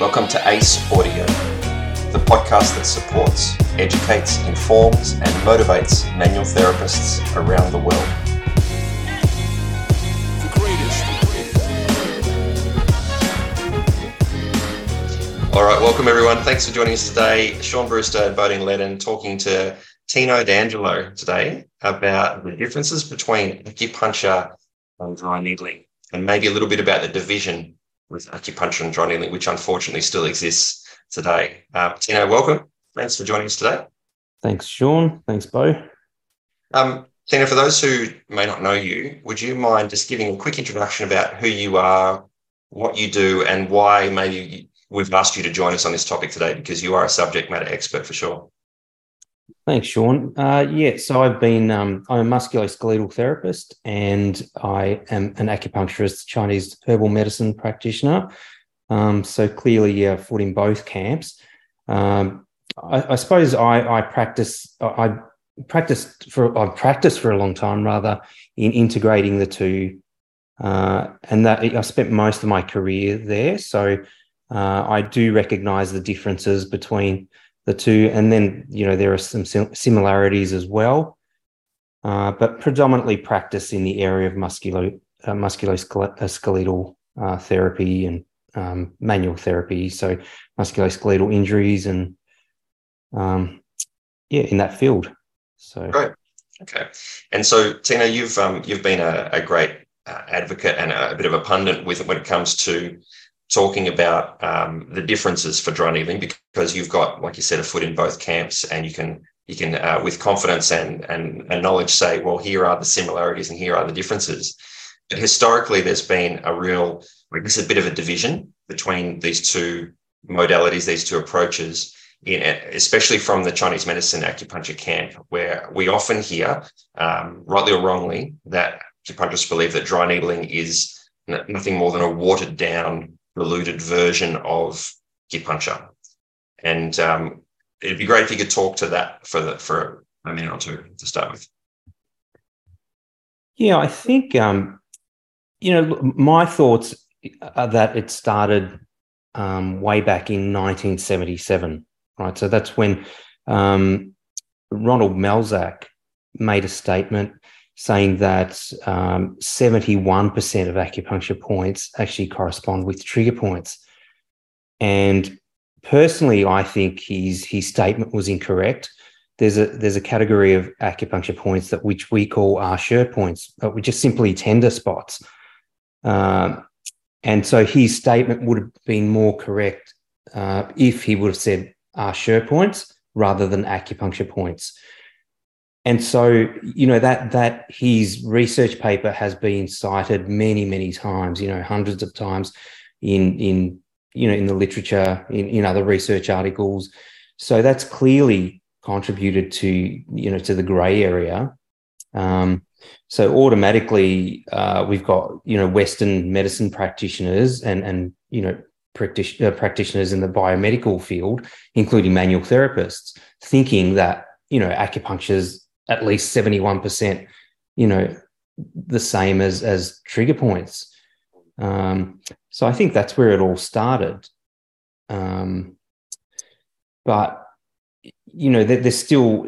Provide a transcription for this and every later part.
Welcome to ACE Audio, the podcast that supports, educates, informs, and motivates manual therapists around the world. All right, welcome everyone. Thanks for joining us today. Sean Brewster and Bodine Lennon talking to Tino D'Angelo today about the differences between acupuncture and dry needling, and maybe a little bit about the division with acupuncture and dry needling, which unfortunately still exists today. Uh, Tino, welcome. Thanks for joining us today. Thanks, Sean. Thanks, Bo. Um, Tino, for those who may not know you, would you mind just giving a quick introduction about who you are, what you do, and why maybe we've asked you to join us on this topic today because you are a subject matter expert for sure. Thanks, Sean. Uh, yeah, so I've been, um, I'm a musculoskeletal therapist and I am an acupuncturist, Chinese herbal medicine practitioner. Um, so clearly, yeah, foot in both camps. Um, I, I, suppose I, I practice, I practiced for, I've practiced for a long time rather in integrating the two. Uh, and that I spent most of my career there. So uh, I do recognize the differences between the two. And then, you know, there are some similarities as well, uh, but predominantly practice in the area of musculo, uh, musculoskeletal uh, therapy and um, manual therapy. So musculoskeletal injuries and, um, yeah, in that field. So great. Okay. And so, Tino, you've um, you've been a, a great uh, advocate and a, a, bit of a pundit with it when it comes to talking about um, the differences for dry needling because you've got, like you said, a foot in both camps, and you can you can uh, with confidence and, and and knowledge say, well, here are the similarities and here are the differences. But historically, there's been a real, I guess, a bit of a division between these two modalities, these two approaches. In, especially from the Chinese medicine acupuncture camp, where we often hear, um, rightly or wrongly, that acupuncturists believe that dry needling is nothing more than a watered down diluted version of acupuncture. And um, it'd be great if you could talk to that for the, for a minute or two to start with. Yeah, I think um, you know my thoughts are that it started um, way back in 1977, right? So that's when um, Ronald Melzack made a statement saying that um, 71% of acupuncture points actually correspond with trigger points. And personally, I think his, his statement was incorrect. There's a, there's a category of acupuncture points that which we call Ashi points, which are simply tender spots. Um, and so his statement would have been more correct uh, if he would have said Ashi points rather than acupuncture points and so you know that that his research paper has been cited many many times you know hundreds of times in in you know in the literature in, in other research articles. So that's clearly contributed to you know to the gray area. Um, so automatically uh, we've got you know western medicine practitioners and and you know uh, practitioners in the biomedical field including manual therapists thinking that you know acupuncture's at least 71%, you know, the same as as trigger points. Um, so I think that's where it all started. Um, but you know, there, there's still,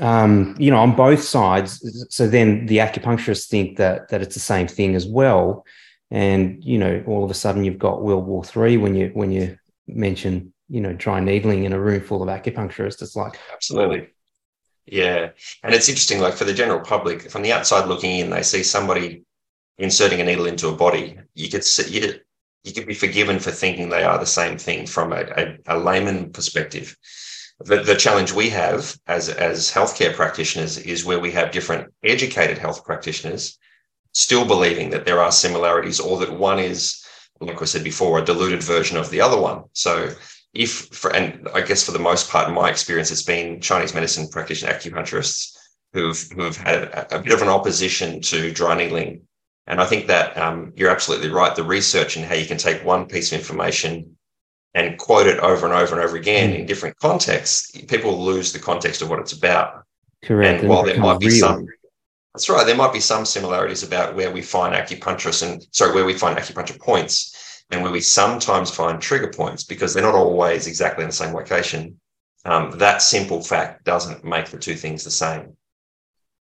um, you know, on both sides. So then the acupuncturists think that that it's the same thing as well, and you know, all of a sudden you've got World War Three when you when you mention you know dry needling in a room full of acupuncturists. It's like absolutely yeah. And it's interesting, like for the general public, from the outside looking in, they see somebody inserting a needle into a body. You could see, you, you could be forgiven for thinking they are the same thing from a, a, a layman perspective. The, the challenge we have as, as healthcare practitioners is where we have different educated health practitioners still believing that there are similarities or that one is, like I said before, a diluted version of the other one. So if for and I guess for the most part, in my experience, it's been Chinese medicine practitioner acupuncturists who've who've had a, a bit of an opposition to dry needling. And I think that um, you're absolutely right. The research and how you can take one piece of information and quote it over and over and over again mm. in different contexts, people lose the context of what it's about. Correct. And while there might be real. some, that's right, there might be some similarities about where we find acupuncturists and sorry, where we find acupuncture points and where we sometimes find trigger points because they're not always exactly in the same location, um, that simple fact doesn't make the two things the same.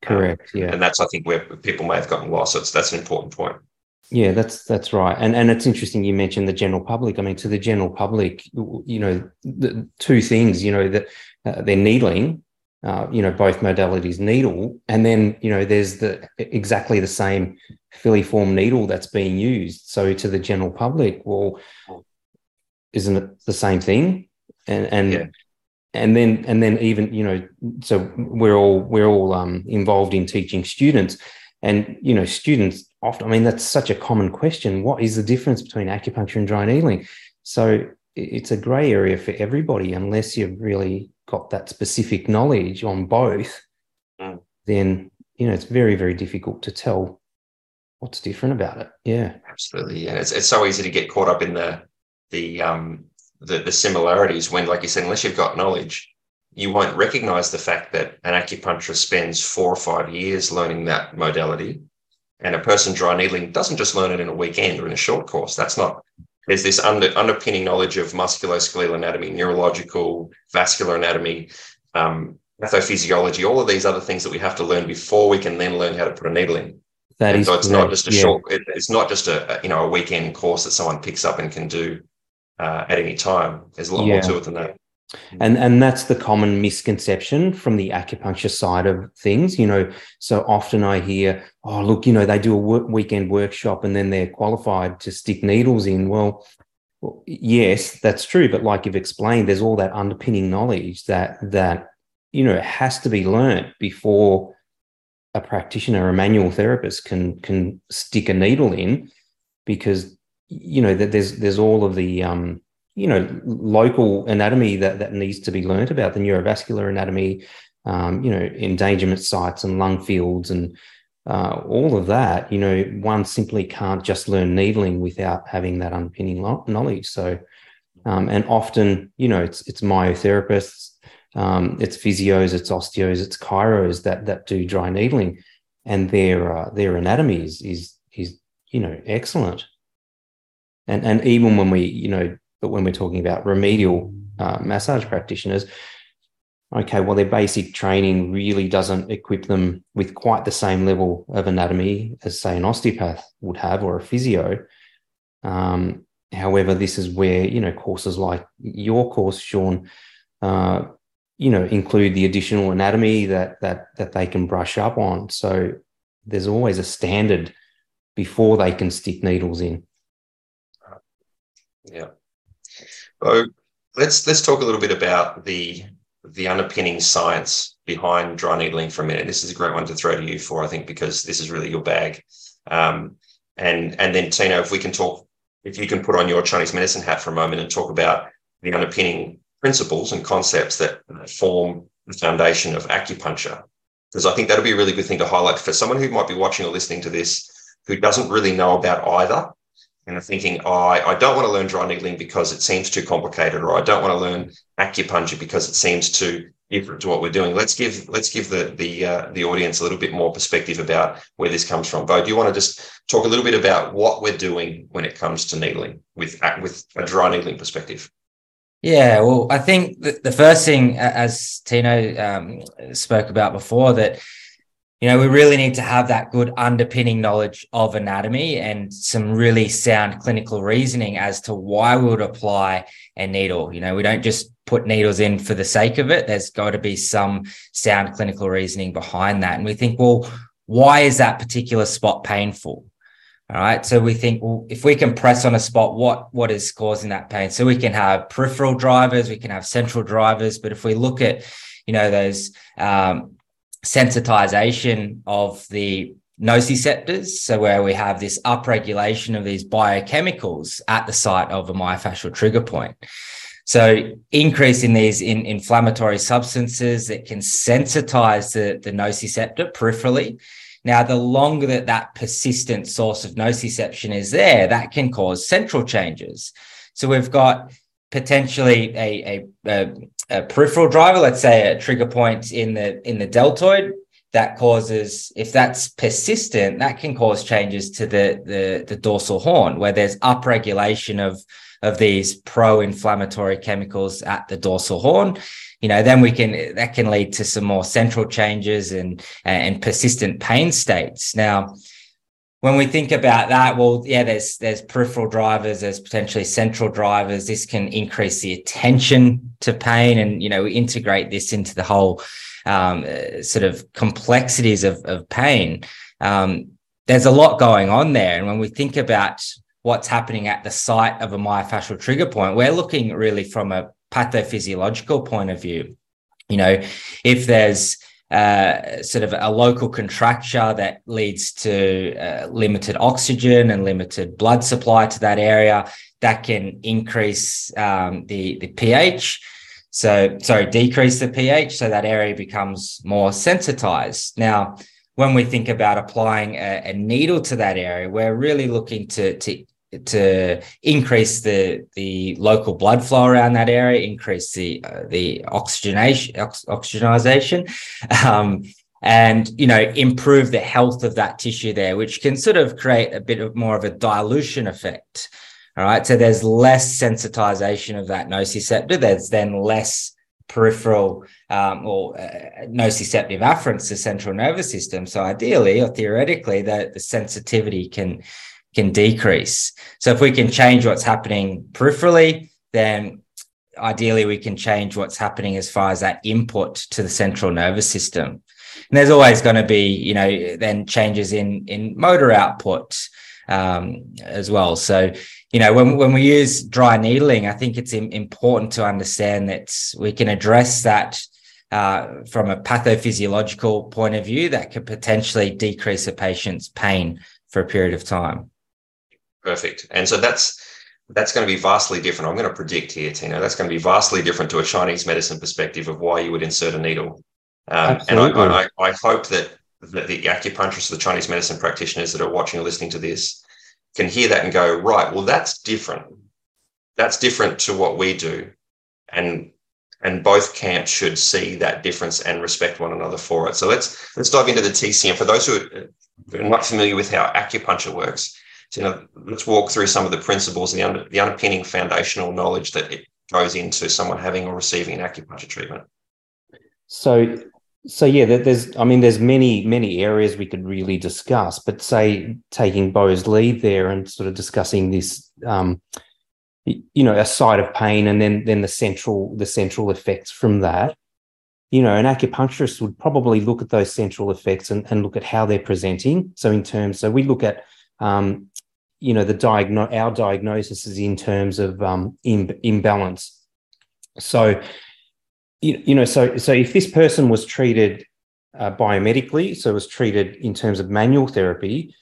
Correct. Yeah. And that's, I think, where people may have gotten lost. So it's, that's an important point. Yeah, that's that's right, and and it's interesting you mentioned the general public. I mean, to the general public, you know, the two things, you know, that uh, they're needling, uh, you know, both modalities needle, and then you know, there's the exactly the same filiform needle that's being used. So to the general public, well, isn't it the same thing? And and yeah. and then and then even you know so we're all we're all um, involved in teaching students. And you know students often i mean that's such a common question. What is the difference between acupuncture and dry needling? So it's a gray area for everybody unless you're really got that specific knowledge on both mm. then you know it's very very difficult to tell what's different about it yeah absolutely yeah it's, it's so easy to get caught up in the the um the, the similarities when, like you said, unless you've got knowledge, you won't recognize the fact that an acupuncturist spends four or five years learning that modality. And a person dry needling doesn't just learn it in a weekend or in a short course. That's not, there's this under, underpinning knowledge of musculoskeletal anatomy, neurological, vascular anatomy, um, pathophysiology, all of these other things that we have to learn before we can then learn how to put a needle in. That and is so it's correct. not just a yeah. short, it, it's not just a, a, you know, a weekend course that someone picks up and can do uh, at any time. There's a lot yeah. more to it than that. And and that's the common misconception from the acupuncture side of things. You know, so often I hear, "Oh, look, you know, they do a work, weekend workshop and then they're qualified to stick needles in." Well, well, yes, that's true. But like you've explained, there's all that underpinning knowledge that that you know has to be learnt before a practitioner, a manual therapist, can can stick a needle in, because you know that there's there's all of the um, you know local anatomy that that needs to be learnt about the neurovascular anatomy um, you know endangerment sites and lung fields and uh, all of that you know one simply can't just learn needling without having that underpinning knowledge. So um, and often you know it's it's myotherapists um, it's physios it's osteos it's chiros that that do dry needling. And their uh, their anatomy is is is you know excellent. And and even when we you know but when we're talking about remedial uh, massage practitioners okay well their basic training really doesn't equip them with quite the same level of anatomy as say an osteopath would have or a physio. Um, however this is where you know courses like your course sean uh, you know include the additional anatomy that that that they can brush up on. So there's always a standard before they can stick needles in. Yeah. So let's let's talk a little bit about the the underpinning science behind dry needling for a minute. This is a great one to throw to you for, I think, because this is really your bag. Um, and and then Tino, if we can talk, if you can put on your Chinese medicine hat for a moment and talk about the underpinning principles and concepts that form the foundation of acupuncture, because I think that'll be a really good thing to highlight for someone who might be watching or listening to this who doesn't really know about either and are thinking, oh, I, I, don't want to learn dry needling because it seems too complicated, or I don't want to learn acupuncture because it seems too different to what we're doing. Let's give let's give the the uh, the audience a little bit more perspective about where this comes from. Bo, do you want to just talk a little bit about what we're doing when it comes to needling with with a dry needling perspective? Yeah, well, I think the first thing, as Tino um, spoke about before, that you know, we really need to have that good underpinning knowledge of anatomy and some really sound clinical reasoning as to why we would apply a needle. You know, we don't just put needles in for the sake of it. There's got to be some sound clinical reasoning behind that. And we think, well, why is that particular spot painful? All right. So we think, well, if we can press on a spot, what what is causing that pain? So we can have peripheral drivers, we can have central drivers, but if we look at, you know, those um, sensitization of the nociceptors. So where we have this upregulation of these biochemicals at the site of a myofascial trigger point. So increasing these in inflammatory substances that can sensitize the, the nociceptor peripherally. Now, the longer that that persistent source of nociception is there, that can cause central changes. So we've got potentially a, a, a, a, peripheral driver, let's say a trigger point in the in the deltoid, that causes if that's persistent that can cause changes to the the, the dorsal horn where there's upregulation of of these pro-inflammatory chemicals at the dorsal horn. You know then we can that can lead to some more central changes and and persistent pain states. Now when we think about that, well, yeah, there's there's peripheral drivers, there's potentially central drivers. This can increase the attention to pain, and you know, we integrate this into the whole um, uh, sort of complexities of, of pain. Um, there's a lot going on there, and when we think about what's happening at the site of a myofascial trigger point, we're looking really from a pathophysiological point of view. You know, if there's uh, sort of a local contracture that leads to uh, limited oxygen and limited blood supply to that area. That can increase um, the the pH. So sorry, decrease the pH so that area becomes more sensitized. Now, when we think about applying a, a needle to that area, we're really looking to to to increase the the local blood flow around that area, increase the uh, the oxygenation ox- oxygenization, um, and you know improve the health of that tissue there, which can sort of create a bit of more of a dilution effect. All right, so there's less sensitization of that nociceptor. There's then less peripheral um, or uh, nociceptive afferents to central nervous system. So ideally or theoretically, the, the sensitivity can can decrease. So if we can change what's happening peripherally, then ideally we can change what's happening as far as that input to the central nervous system. And there's always going to be, you know, then changes in in motor output um, as well. So, you know, when when we use dry needling, I think it's important to understand that we can address that uh, from a pathophysiological point of view that could potentially decrease a patient's pain for a period of time. Perfect. And so that's that's going to be vastly different. I'm going to predict here, Tino. That's going to be vastly different to a Chinese medicine perspective of why you would insert a needle. Um, and I, I, I, hope that, that the acupuncturists, the Chinese medicine practitioners that are watching or listening to this, can hear that and go, right, well, that's different. That's different to what we do. And and both camps should see that difference and respect one another for it. So let's let's dive into the TCM. For those who are not familiar with how acupuncture works, so, you know, let's walk through some of the principles and the, under, the underpinning foundational knowledge that it goes into someone having or receiving an acupuncture treatment. So, so yeah, there's, I mean, there's many, many areas we could really discuss, but say taking Bo's lead there and sort of discussing this, um, you know, a side of pain and then then the central the central effects from that. You know, an acupuncturist would probably look at those central effects and, and look at how they're presenting. So in terms, so we look at um, you know the diagno- our diagnosis is in terms of um, Im- imbalance. So you, you know so so if this person was treated uh, biomedically so was treated in terms of manual therapy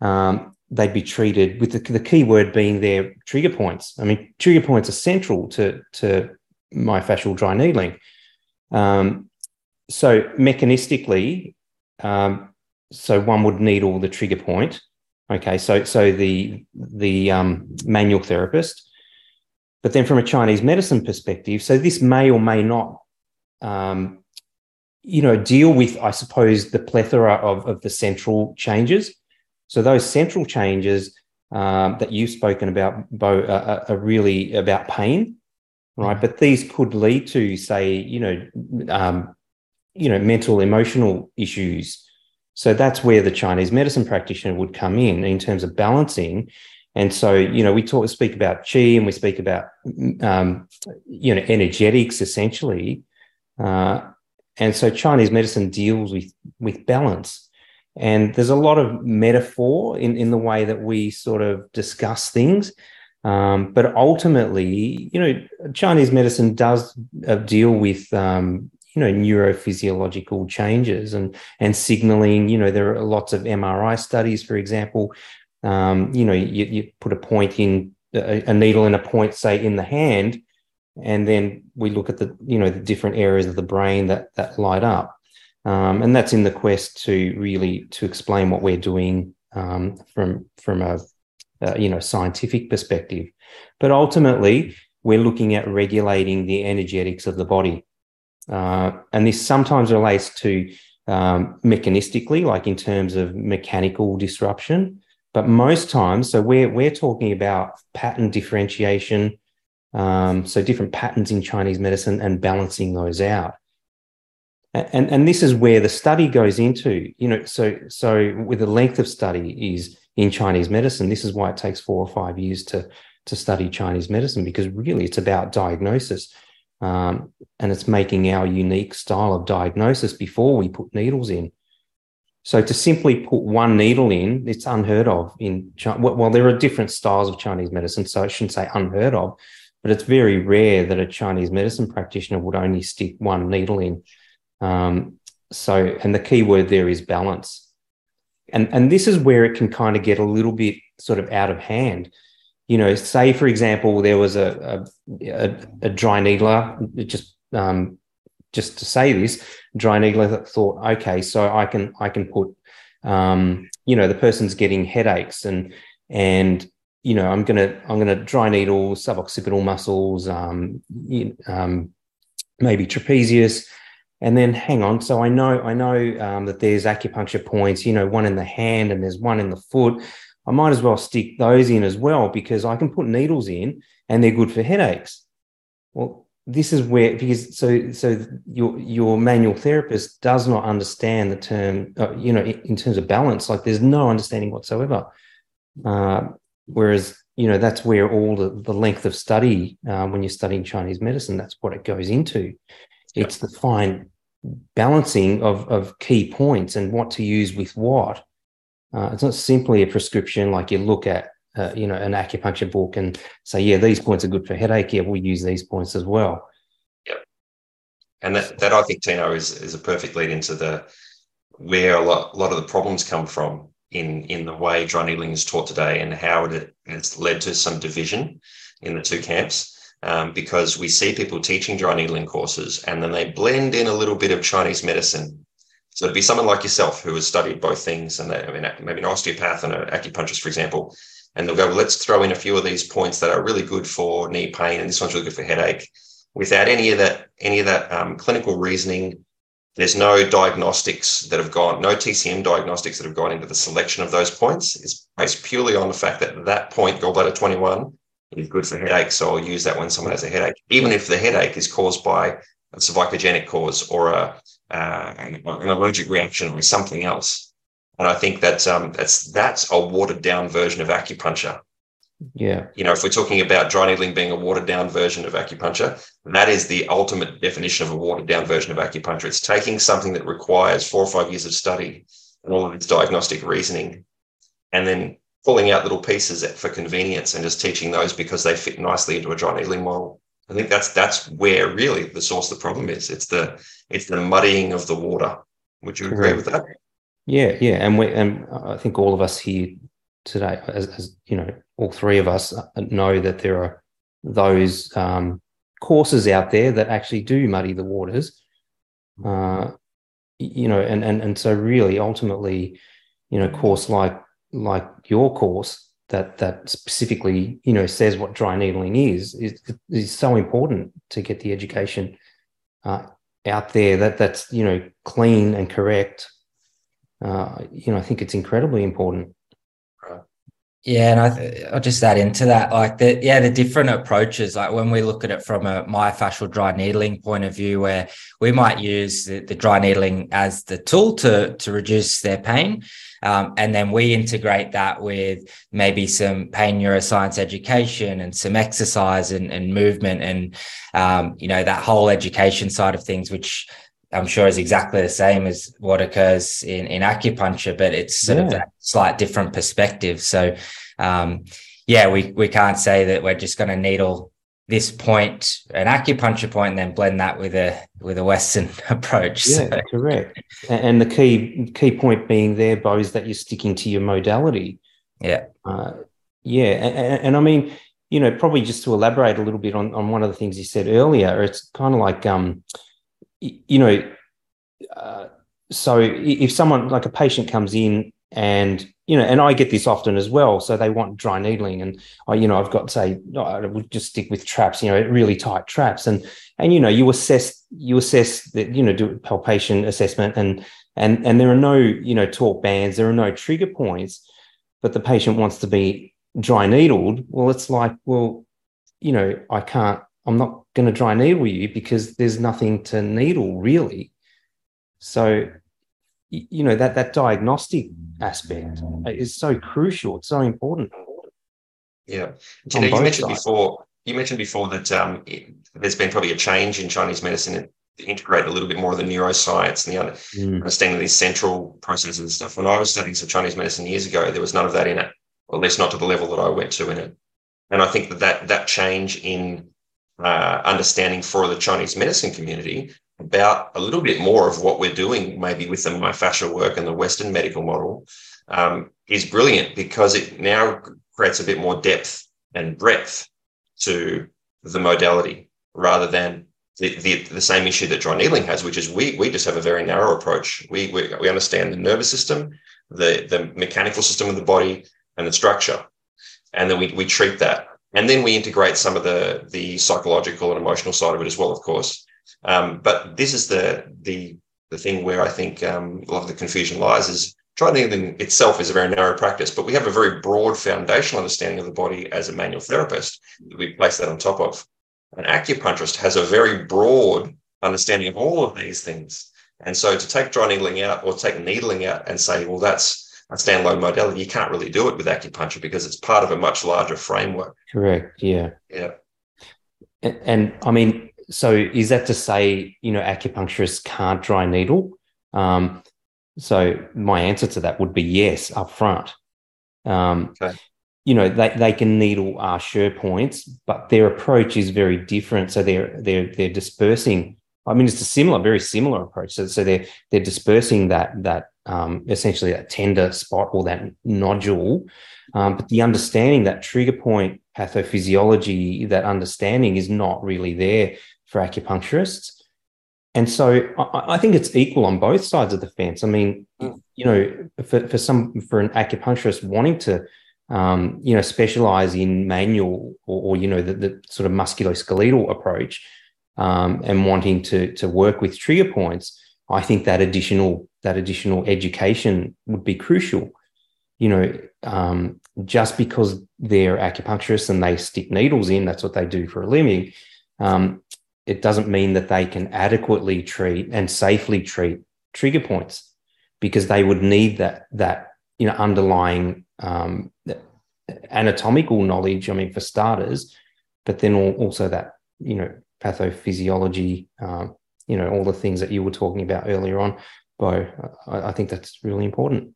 um, they'd be treated with the, the key word being their trigger points. I mean trigger points are central to to myofascial dry needling. Um, so mechanistically um, so one would needle the trigger point Okay, so so the the um, manual therapist, but then from a Chinese medicine perspective, so this may or may not, um, you know, deal with I suppose the plethora of of the central changes. So those central changes um, that you've spoken about, Bo, are, are, really about pain, right? Mm-hmm. But these could lead to, say, you know, um, you know, mental, emotional issues. So that's where the Chinese medicine practitioner would come in in terms of balancing. And so, you know, we talk, speak about qi and we speak about, um, you know, energetics essentially. Uh, and so Chinese medicine deals with, with balance. And there's a lot of metaphor in, in the way that we sort of discuss things. Um, but ultimately, you know, Chinese medicine does uh, deal with um, you know neurophysiological changes and and signaling you know there are lots of mri studies for example. Um, you know you, you put a point in a, a, needle in a point say in the hand and then we look at the you know the different areas of the brain that that light up. Um, and that's in the quest to really to explain what we're doing um, from from a, a you know scientific perspective. But ultimately we're looking at regulating the energetics of the body uh, and this sometimes relates to um, mechanistically, like in terms of mechanical disruption. But most times, so we're we're talking about pattern differentiation, um, so different patterns in Chinese medicine and balancing those out. And, and this is where the study goes into, you know, so so with the length of study is in Chinese medicine. This is why it takes four or five years to to study Chinese medicine because really it's about diagnosis. Um, and it's making our unique style of diagnosis before we put needles in. So to simply put one needle in, it's unheard of in China. Well, there are different styles of Chinese medicine, so I shouldn't say unheard of, but it's very rare that a Chinese medicine practitioner would only stick one needle in. Um, so, and the key word there is balance. And, and this is where it can kind of get a little bit sort of out of hand you know, say for example, there was a a, a dry needler, just um, just to say this, dry needler thought, okay, so I can I can put, um, you know, the person's getting headaches and and you know I'm gonna I'm gonna dry needle suboccipital muscles, um, um, maybe trapezius, and then hang on. So I know I know um, that there's acupuncture points, you know, one in the hand and there's one in the foot. I might as well stick those in as well because I can put needles in and they're good for headaches. Well, this is where because so so your your manual therapist does not understand the term uh, you know in, terms of balance like there's no understanding whatsoever. Uh, whereas you know that's where all the, the length of study uh, when you're studying chinese medicine that's what it goes into. It's the fine balancing of of key points and what to use with what uh, it's not simply a prescription like you look at, uh, you know, an acupuncture book and say, yeah, these points are good for headache. Yeah, we'll use these points as well. Yep. And that, that I think, Tino, is, is a perfect lead into the where a lot, a lot of the problems come from in, in the way dry needling is taught today and how it has led to some division in the two camps. Um, because we see people teaching dry needling courses and then they blend in a little bit of Chinese medicine so it'd be someone like yourself who has studied both things, and I mean, maybe an osteopath and an acupuncturist, for example, and they'll go, well, let's throw in a few of these points that are really good for knee pain, and this one's really good for headache, without any of that, any of that um, clinical reasoning. There's no diagnostics that have gone, no TCM diagnostics that have gone into the selection of those points. It's based purely on the fact that that point, gallbladder 21, is good for headache. So I'll use that when someone has a headache, even if the headache is caused by a cervicogenic cause or a uh, an, allergic reaction or something else. And I think that um, that's that's a watered down version of acupuncture. Yeah. You know, if we're talking about dry needling being a watered down version of acupuncture, that is the ultimate definition of a watered down version of acupuncture. It's taking something that requires four or five years of study and all of its diagnostic reasoning, and then pulling out little pieces for convenience and just teaching those because they fit nicely into a dry needling model. I think that's that's where really the source of the problem is. It's the it's the muddying of the water. Would you agree with that? Yeah, yeah, and we and I think all of us here today, as, as you know, all three of us know that there are those um, courses out there that actually do muddy the waters. Uh, you know, and and and so really, ultimately, you know, course like like your course that that specifically you know says what dry needling is is, is so important to get the education uh, out there that that's you know clean and correct. Uh, you know i think it's incredibly important yeah, and I th- I'll just add into that, like the yeah, the different approaches. Like when we look at it from a myofascial dry needling point of view, where we might use the, the dry needling as the tool to to reduce their pain, um, and then we integrate that with maybe some pain neuroscience education and some exercise and, and movement, and um, you know that whole education side of things, which I'm sure is exactly the same as what occurs in, in acupuncture, but it's sort yeah. of that slight different perspective. So, um, yeah, we, we can't say that we're just going to needle this point, an acupuncture point, and then blend that with a with a Western approach. Yeah, so. correct. And the key key point being there, Bo, is that you're sticking to your modality. Yeah, uh, yeah, and, and, I mean, you know, probably just to elaborate a little bit on on one of the things you said earlier, it's kind of like um, you know, uh, so if someone like a patient comes in and you know, and I get this often as well. So they want dry needling, and I, you know, I've got say I would just stick with traps, you know, really tight traps, and and you know, you assess you assess that you know do palpation assessment and and and there are no you know taut bands, there are no trigger points, but the patient wants to be dry needled. Well, it's like, well, you know, I can't. I'm not going to dry needle you because there's nothing to needle really. So, you know that that diagnostic aspect is so crucial. It's so important. Yeah, you, know, you mentioned sides. before. You mentioned before that um, it, there's been probably a change in Chinese medicine to integrate a little bit more of the neuroscience and the mm. understanding of these central processes and stuff. When I was studying some Chinese medicine years ago, there was none of that in it, or at least not to the level that I went to in it. And I think that that, that change in uh, understanding for the Chinese medicine community about a little bit more of what we're doing, maybe with the myofascial work and the Western medical model, um, is brilliant because it now creates a bit more depth and breadth to the modality rather than the, the, the, same issue that dry needling has, which is we, we just have a very narrow approach. We, we, we understand the nervous system, the, the mechanical system of the body, and the structure. And then we, we treat that. And then we integrate some of the, the psychological and emotional side of it as well, of course. Um, but this is the, the, the thing where I think um, a lot of the confusion lies is Dry needling itself is a very narrow practice, but we have a very broad foundational understanding of the body as a manual therapist that we place that on top of. An acupuncturist has a very broad understanding of all of these things. And so to take dry needling out or take needling out and say, well, that's a standalone modality, you can't really do it with acupuncture because it's part of a much larger framework. Correct. Yeah. Yeah. And, and I mean, so is that to say, you know, acupuncturists can't dry needle? Um, so my answer to that would be yes, up front. Um, okay. You know, they, they can needle Ashi points, but their approach is very different. So they're they're they're dispersing. I mean, it's a similar, very similar approach. So, so they're they're dispersing that that um, essentially that tender spot or that nodule. Um, but the understanding that trigger point pathophysiology, that understanding is not really there for acupuncturists. And so I, I, think it's equal on both sides of the fence. I mean, mm. you know, for, for some for an acupuncturist wanting to, um, you know, specialize in manual or, or you know the, the, sort of musculoskeletal approach, um, and wanting to to work with trigger points, I think that additional that additional education would be crucial. You know, um, just because they're acupuncturists and they stick needles in, that's what they do for a living. Um, it doesn't mean that they can adequately treat and safely treat trigger points because they would need that that you know underlying um, anatomical knowledge. I mean, for starters, but then also that you know pathophysiology. Um, you know all the things that you were talking about earlier on, Bo. I, I think that's really important.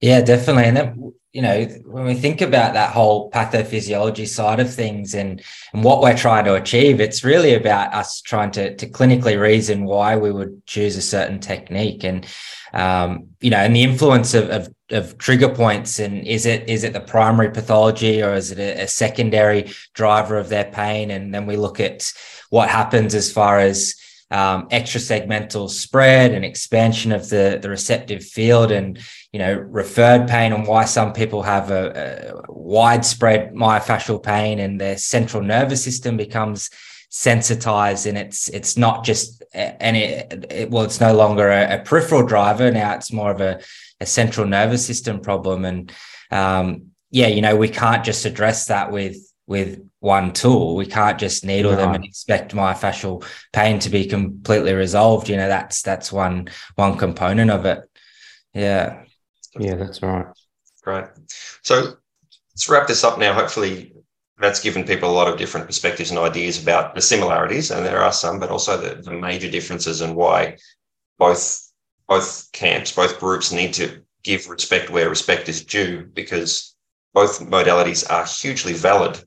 Yeah, definitely. And you know, when we think about that whole pathophysiology side of things and, and what we're trying to achieve, it's really about us trying to, to clinically reason why we would choose a certain technique and, um, you know, and the influence of, of, of, trigger points and is it, is it the primary pathology or is it a, a secondary driver of their pain? And then we look at what happens as far as, um, extrasegmental spread and expansion of the, the receptive field and you know referred pain and why some people have a, a widespread myofascial pain and their central nervous system becomes sensitized and it's it's not just and it, it well it's no longer a, a, peripheral driver. Now it's more of a, a central nervous system problem. And um, yeah you know we can't just address that with with one tool. We can't just needle no. them and expect myofascial pain to be completely resolved. You know, that's that's one one component of it. Yeah. Yeah, that's right. Great. So let's wrap this up now. Hopefully that's given people a lot of different perspectives and ideas about the similarities, and there are some, but also the, the major differences and why both both camps, both groups need to give respect where respect is due because both modalities are hugely valid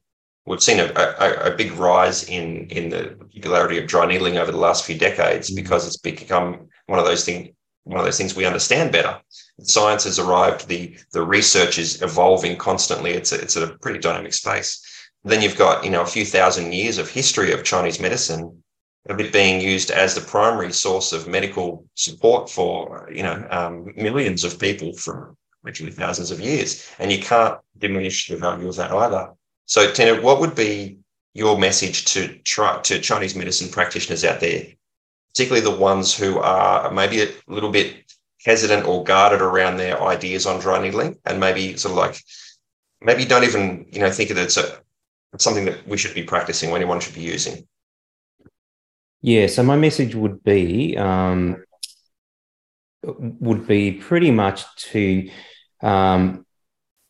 we've seen a, a, a, big rise in in the popularity of dry needling over the last few decades mm-hmm. because it's become one of those things one of those things we understand better. Science has arrived. The the research is evolving constantly. It's a, it's a pretty dynamic space. Then you've got you know a few thousand years of history of Chinese medicine of it being used as the primary source of medical support for you know um, millions of people for literally thousands of years, and you can't diminish the value of that either. So, Tino, what would be your message to try to Chinese medicine practitioners out there? Particularly the ones who are maybe a little bit hesitant or guarded around their ideas on dry needling and maybe sort of like maybe don't even you know think that it's a it's something that we should be practicing or anyone should be using. Yeah so my message would be um, would be pretty much to um,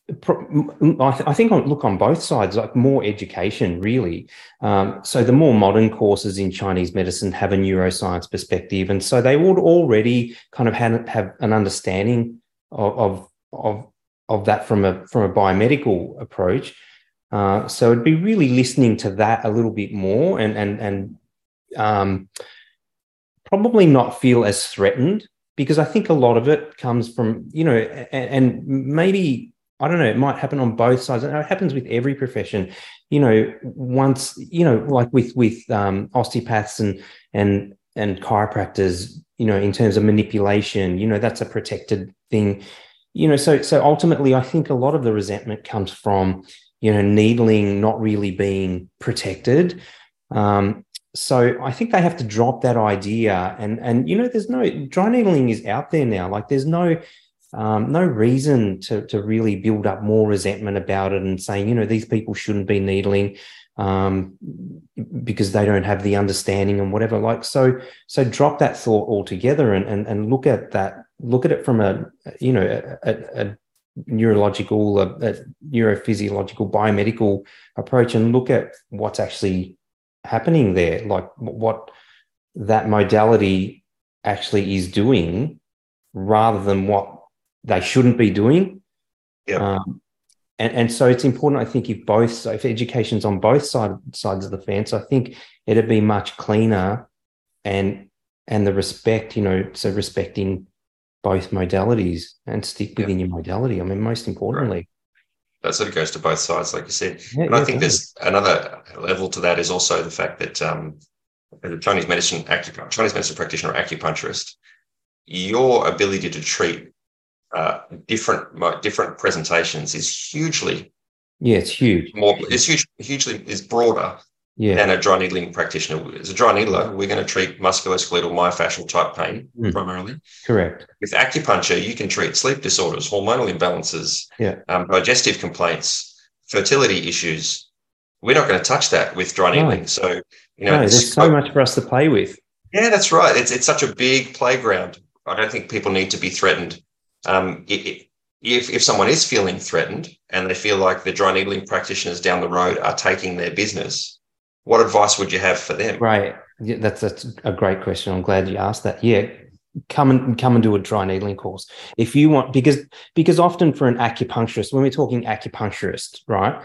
I, think on look on both sides, like more education, really. Um, so the more modern courses in Chinese medicine have a neuroscience perspective, and so they would already kind of have, have an understanding of, of of that from a from a biomedical approach. Uh, so it'd be really listening to that a little bit more, and and and um, probably not feel as threatened because I think a lot of it comes from you know, and maybe I don't know, it might happen on both sides. It happens with every profession. You know, once, you know, like with with um, osteopaths and and and chiropractors, you know, in terms of manipulation, you know, that's a protected thing. You know, so so ultimately I think a lot of the resentment comes from, you know, needling not really being protected. Um, so I think they have to drop that idea and and you know, there's no dry needling is out there now. Like there's no um, no reason to, to really build up more resentment about it and saying, you know, these people shouldn't be needling um, because they don't have the understanding and whatever. Like, so, so drop that thought altogether and, and, and look at that, look at it from a, you know, a, a, neurological, a, a neurophysiological, biomedical approach and look at what's actually happening there, like what that modality actually is doing rather than what they shouldn't be doing. Yeah. Um, and, and so it's important, I think, if both, so if education's on both side, sides of the fence, I think it'd be much cleaner and and the respect, you know, so respecting both modalities and stick within yeah. your modality. I mean, most importantly. Right. That sort of goes to both sides, like you said. Yeah, and I think there's another level to that is also the fact that um, as a Chinese medicine Chinese medicine practitioner or acupuncturist, your ability to treat uh, different different presentations is hugely yeah it's huge. more it's huge hugely is broader yeah. than a dry needling practitioner. As a dry needler we're going to treat musculoskeletal myofascial type pain mm. primarily. Correct. With acupuncture you can treat sleep disorders hormonal imbalances yeah. um, digestive complaints fertility issues. We're not going to touch that with dry needling. No. so you know no, there's so much for us to play with. Yeah that's right. It's, it's such a big playground. I don't think people need to be threatened um, it, if, if someone is feeling threatened and they feel like the dry needling practitioners down the road are taking their business, what advice would you have for them? Right. Yeah, that's, that's a great question. I'm glad you asked that. Yeah. Come and come and do a dry needling course if you want, because because often for an acupuncturist, when we're talking acupuncturist, right,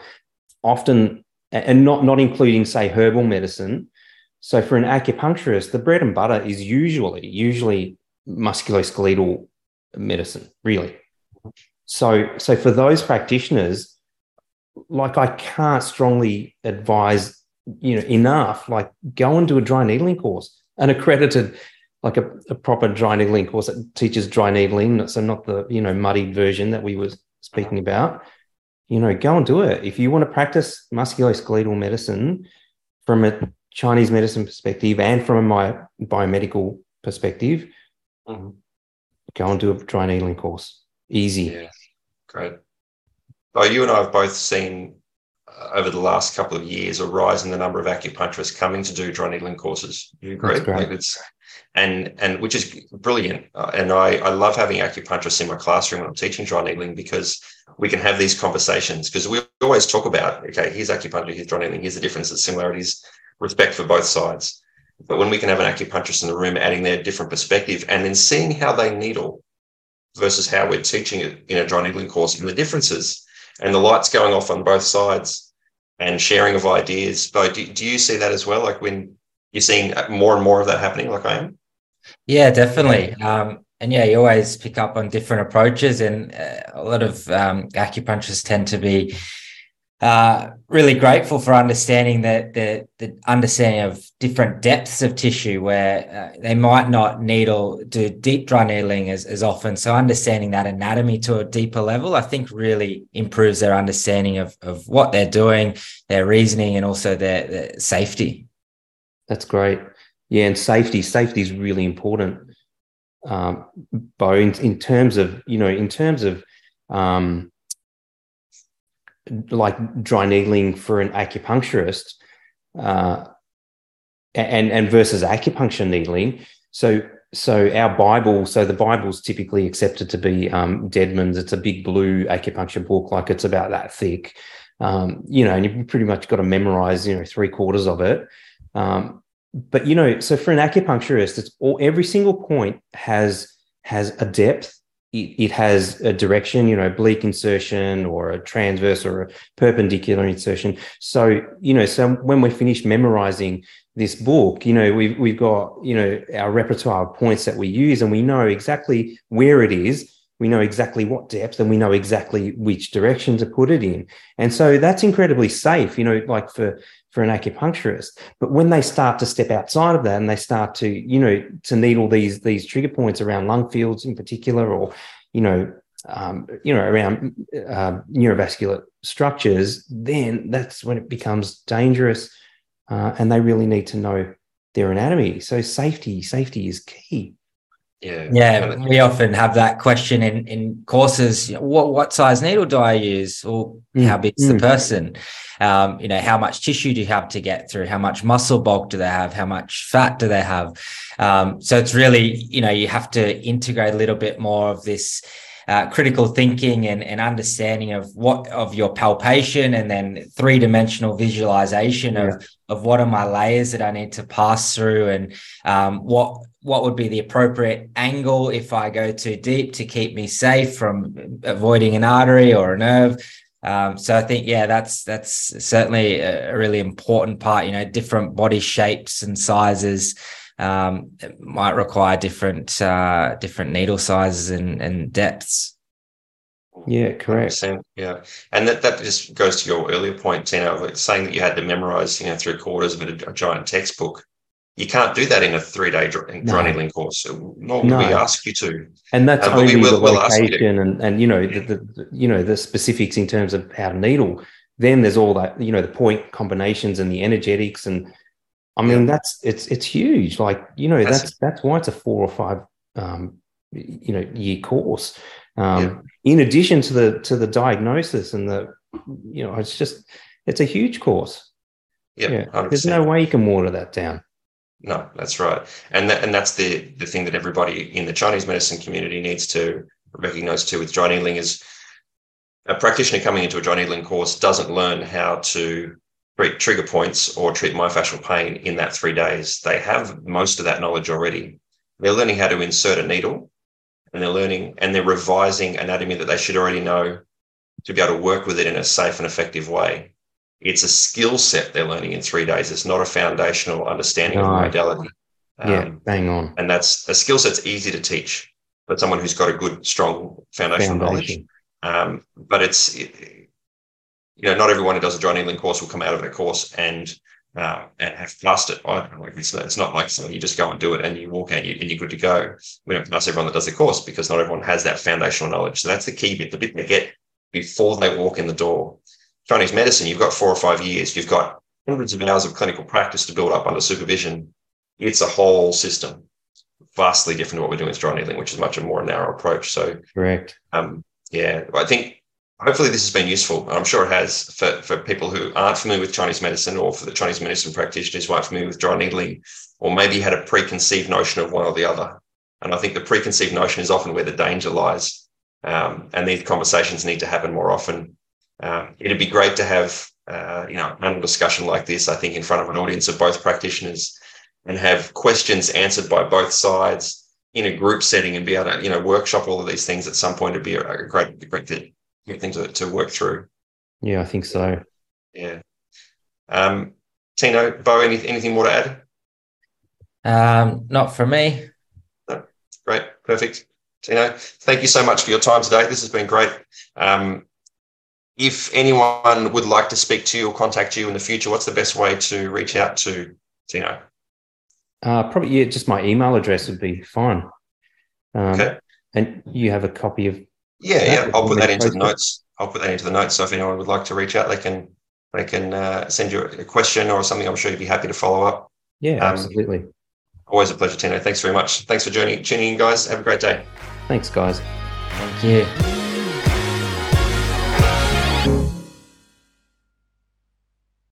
often and not not including say herbal medicine. So for an acupuncturist, the bread and butter is usually usually musculoskeletal medicine, really. So, so for those practitioners, like I can't strongly advise, you know, enough. Like go and do a dry needling course, an accredited, like a, a proper dry needling course that teaches dry needling, so not the you know muddied version that we were speaking about. You know, go and do it if you want to practice musculoskeletal medicine from a Chinese medicine perspective and from a my biomedical perspective. Mm-hmm go and do a dry needling course. Easy. Yeah, great. Oh, you and I have both seen uh, over the last couple of years a rise in the number of acupuncturists coming to do dry needling courses. You agree? Like it's, and and which is brilliant. Uh, and I, I love having acupuncturists in my classroom when I'm teaching dry needling because we can have these conversations because we always talk about okay, here's acupuncture, here's dry needling, here's the differences, similarities, respect for both sides. But when we can have an acupuncturist in the room adding their different perspective and then seeing how they needle versus how we're teaching it in a dry needling course and the differences and the lights going off on both sides and sharing of ideas. But do, do you see that as well? Like when you're seeing more and more of that happening, like I am? Yeah, definitely. Um, and yeah, you always pick up on different approaches, and uh, a lot of um, acupuncturists tend to be uh, really grateful for understanding that the, the understanding of different depths of tissue where uh, they might not needle do deep dry needling as, as often. So understanding that anatomy to a deeper level, I think really improves their understanding of, of what they're doing, their reasoning, and also their, their safety. That's great. yeah, and safety. Safety is really important. Um, Bo, in, in terms of you know, in terms of um, like dry needling for an acupuncturist, uh, and and versus acupuncture needling. So so our Bible, so the Bible's typically accepted to be um, Deadman's. It's a big blue acupuncture book, like it's about that thick. Um, you know, and you've pretty much got to memorize, you know, three quarters of it. Um, but you know, so for an acupuncturist, it's all every single point has has a depth. It, it has a direction, you know, oblique insertion or a transverse or a perpendicular insertion. So you know, so when we finish memorizing this book, you know, we've we've got you know our repertoire of points that we use, and we know exactly where it is. We know exactly what depth, and we know exactly which direction to put it in. And so that's incredibly safe, you know, like for for an acupuncturist. But when they start to step outside of that and they start to, you know, to needle these these trigger points around lung fields in particular, or you know, um, you know, around uh, neurovascular structures, then that's when it becomes dangerous uh, and they really need to know their anatomy. So safety, safety is key. Yeah, yeah. We often have that question in in courses. what what size needle do I use, or mm. how big is mm. the person? Um, you know, how much tissue do you have to get through? How much muscle bulk do they have? How much fat do they have? Um, so it's really, you know, you have to integrate a little bit more of this uh, critical thinking and, and understanding of what of your palpation and then three dimensional visualization yeah. of of what are my layers that I need to pass through and um, what what would be the appropriate angle if I go too deep to keep me safe from avoiding an artery or a nerve. Um, so I think, yeah, that's that's certainly a really important part. You know, different body shapes and sizes um, might require different uh, different needle sizes and, and depths. Yeah, correct. 100%, yeah, and that, that just goes to your earlier point, Tino, like saying that you had to memorize, you know, three quarters of a, a giant textbook. You can't do that in a three-day dry no. needling course. Nor no. we ask you to. And that's um, only will, the location and, and you know the, the, you know the specifics in terms of how to needle. Then there's all that you know the point combinations and the energetics and I mean, yeah. that's it's it's huge. Like you know, that's that's, that's why it's a four or five um, you know year course. Um, yeah. In addition to the to the diagnosis and the you know, it's just it's a huge course. Yep, yeah, there's no way you can water that down. No, that's right, and that, and that's the the thing that everybody in the Chinese medicine community needs to recognize too with dry needling is a practitioner coming into a dry needling course doesn't learn how to treat trigger points or treat myofascial pain in that three days. They have most of that knowledge already. They're learning how to insert a needle and they're learning and they're revising anatomy that they should already know to be able to work with it in a safe and effective way. It's a skill set they're learning in three days. It's not a foundational understanding no. of modality. Um, yeah, bang on. And that's a skill set's easy to teach, but someone who's got a good, strong foundational Foundation. knowledge. Um, but it's it, you know, not everyone who does a dry needling course will come out of a course and uh, and have passed it. Like it's, it's not like something you just go and do it and you walk out and, you, and you're good to go. We don't pass everyone that does the course because not everyone has that foundational knowledge. So that's the key bit, the bit they get before they walk in the door. Chinese medicine, you've got four or five years, you've got hundreds of hours of clinical practice to build up under supervision. It's a whole system, vastly different to what we're doing with dry needling, which is much a more narrow approach. So, correct. Um, yeah, I think hopefully this has been useful. I'm sure it has for, for people who aren't familiar with Chinese medicine or for the Chinese medicine practitioners who aren't familiar with dry needling or maybe had a preconceived notion of one or the other. And I think the preconceived notion is often where the danger lies. Um, and these conversations need to happen more often. Um, it'd be great to have, uh, you know, a discussion like this, I think, in front of an audience of both practitioners and have questions answered by both sides in a group setting and be able to, you know, workshop all of these things at some point It'd be a, a great, great things to, to work through. Yeah, I think so. Yeah. Um, Tino, Bo, any, anything more to add? Um, not for me. No. Great, perfect. Tino, thank you so much for your time today. This has been great. Um, if anyone would like to speak to you or contact you in the future, what's the best way to reach out to Tino? Uh, probably, yeah, just my email address would be fine. Um, okay. And you have a copy of yeah, yeah. I'll put that into the notes. I'll put that into the notes. So if anyone would like to reach out, they can they can uh, send you a question or something. I'm sure you'd be happy to follow up. Yeah, um, absolutely. Always a pleasure, Tino. Thanks very much. Thanks for joining, tuning in, guys. Have a great day. Thanks, guys. Thank you.